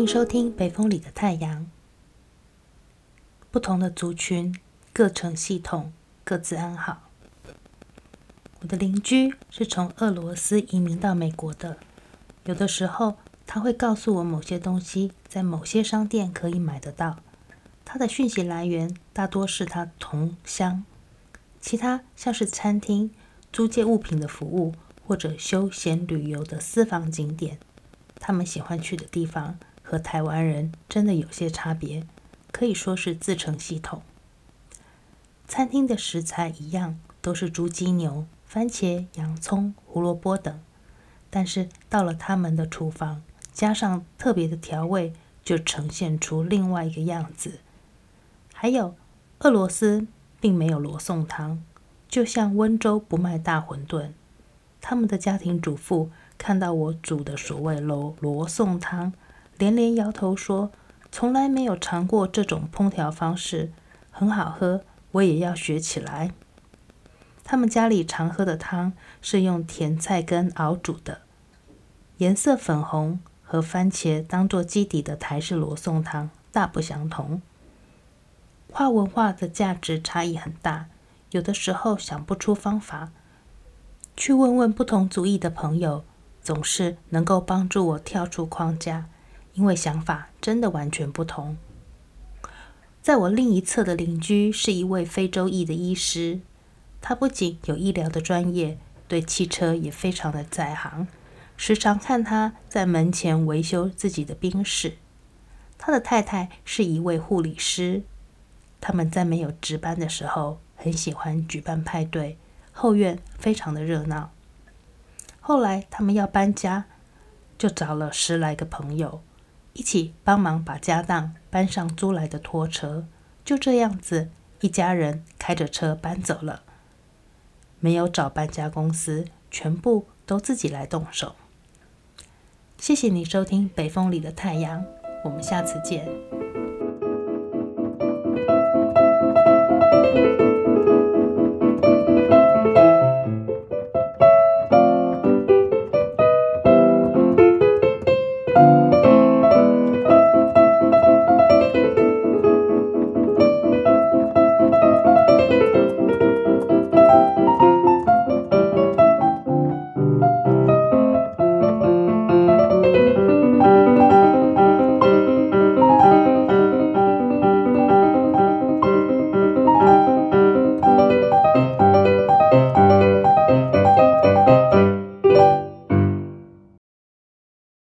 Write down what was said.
迎收听《北风里的太阳》。不同的族群各成系统，各自安好。我的邻居是从俄罗斯移民到美国的。有的时候，他会告诉我某些东西在某些商店可以买得到。他的讯息来源大多是他同乡，其他像是餐厅、租借物品的服务或者休闲旅游的私房景点，他们喜欢去的地方和台湾人真的有些差别，可以说是自成系统。餐厅的食材一样，都是猪、鸡、牛、番茄、洋葱、胡萝卜等，但是到了他们的厨房，加上特别的调味，就呈现出另外一个样子。还有，俄罗斯并没有罗宋汤，就像温州不卖大馄饨。他们的家庭主妇看到我煮的所谓罗罗宋汤，连连摇头说：“从来没有尝过这种烹调方式，很好喝，我也要学起来。”他们家里常喝的汤是用甜菜根熬煮的，颜色粉红，和番茄当做基底的台式罗宋汤大不相同。跨文化的价值差异很大，有的时候想不出方法，去问问不同族裔的朋友，总是能够帮助我跳出框架，因为想法真的完全不同。在我另一侧的邻居是一位非洲裔的医师，他不仅有医疗的专业，对汽车也非常的在行，时常看他在门前维修自己的宾士。他的太太是一位护理师。他们在没有值班的时候，很喜欢举办派对，后院非常的热闹。后来他们要搬家，就找了十来个朋友，一起帮忙把家当搬上租来的拖车。就这样子，一家人开着车搬走了，没有找搬家公司，全部都自己来动手。谢谢你收听《北风里的太阳》，我们下次见。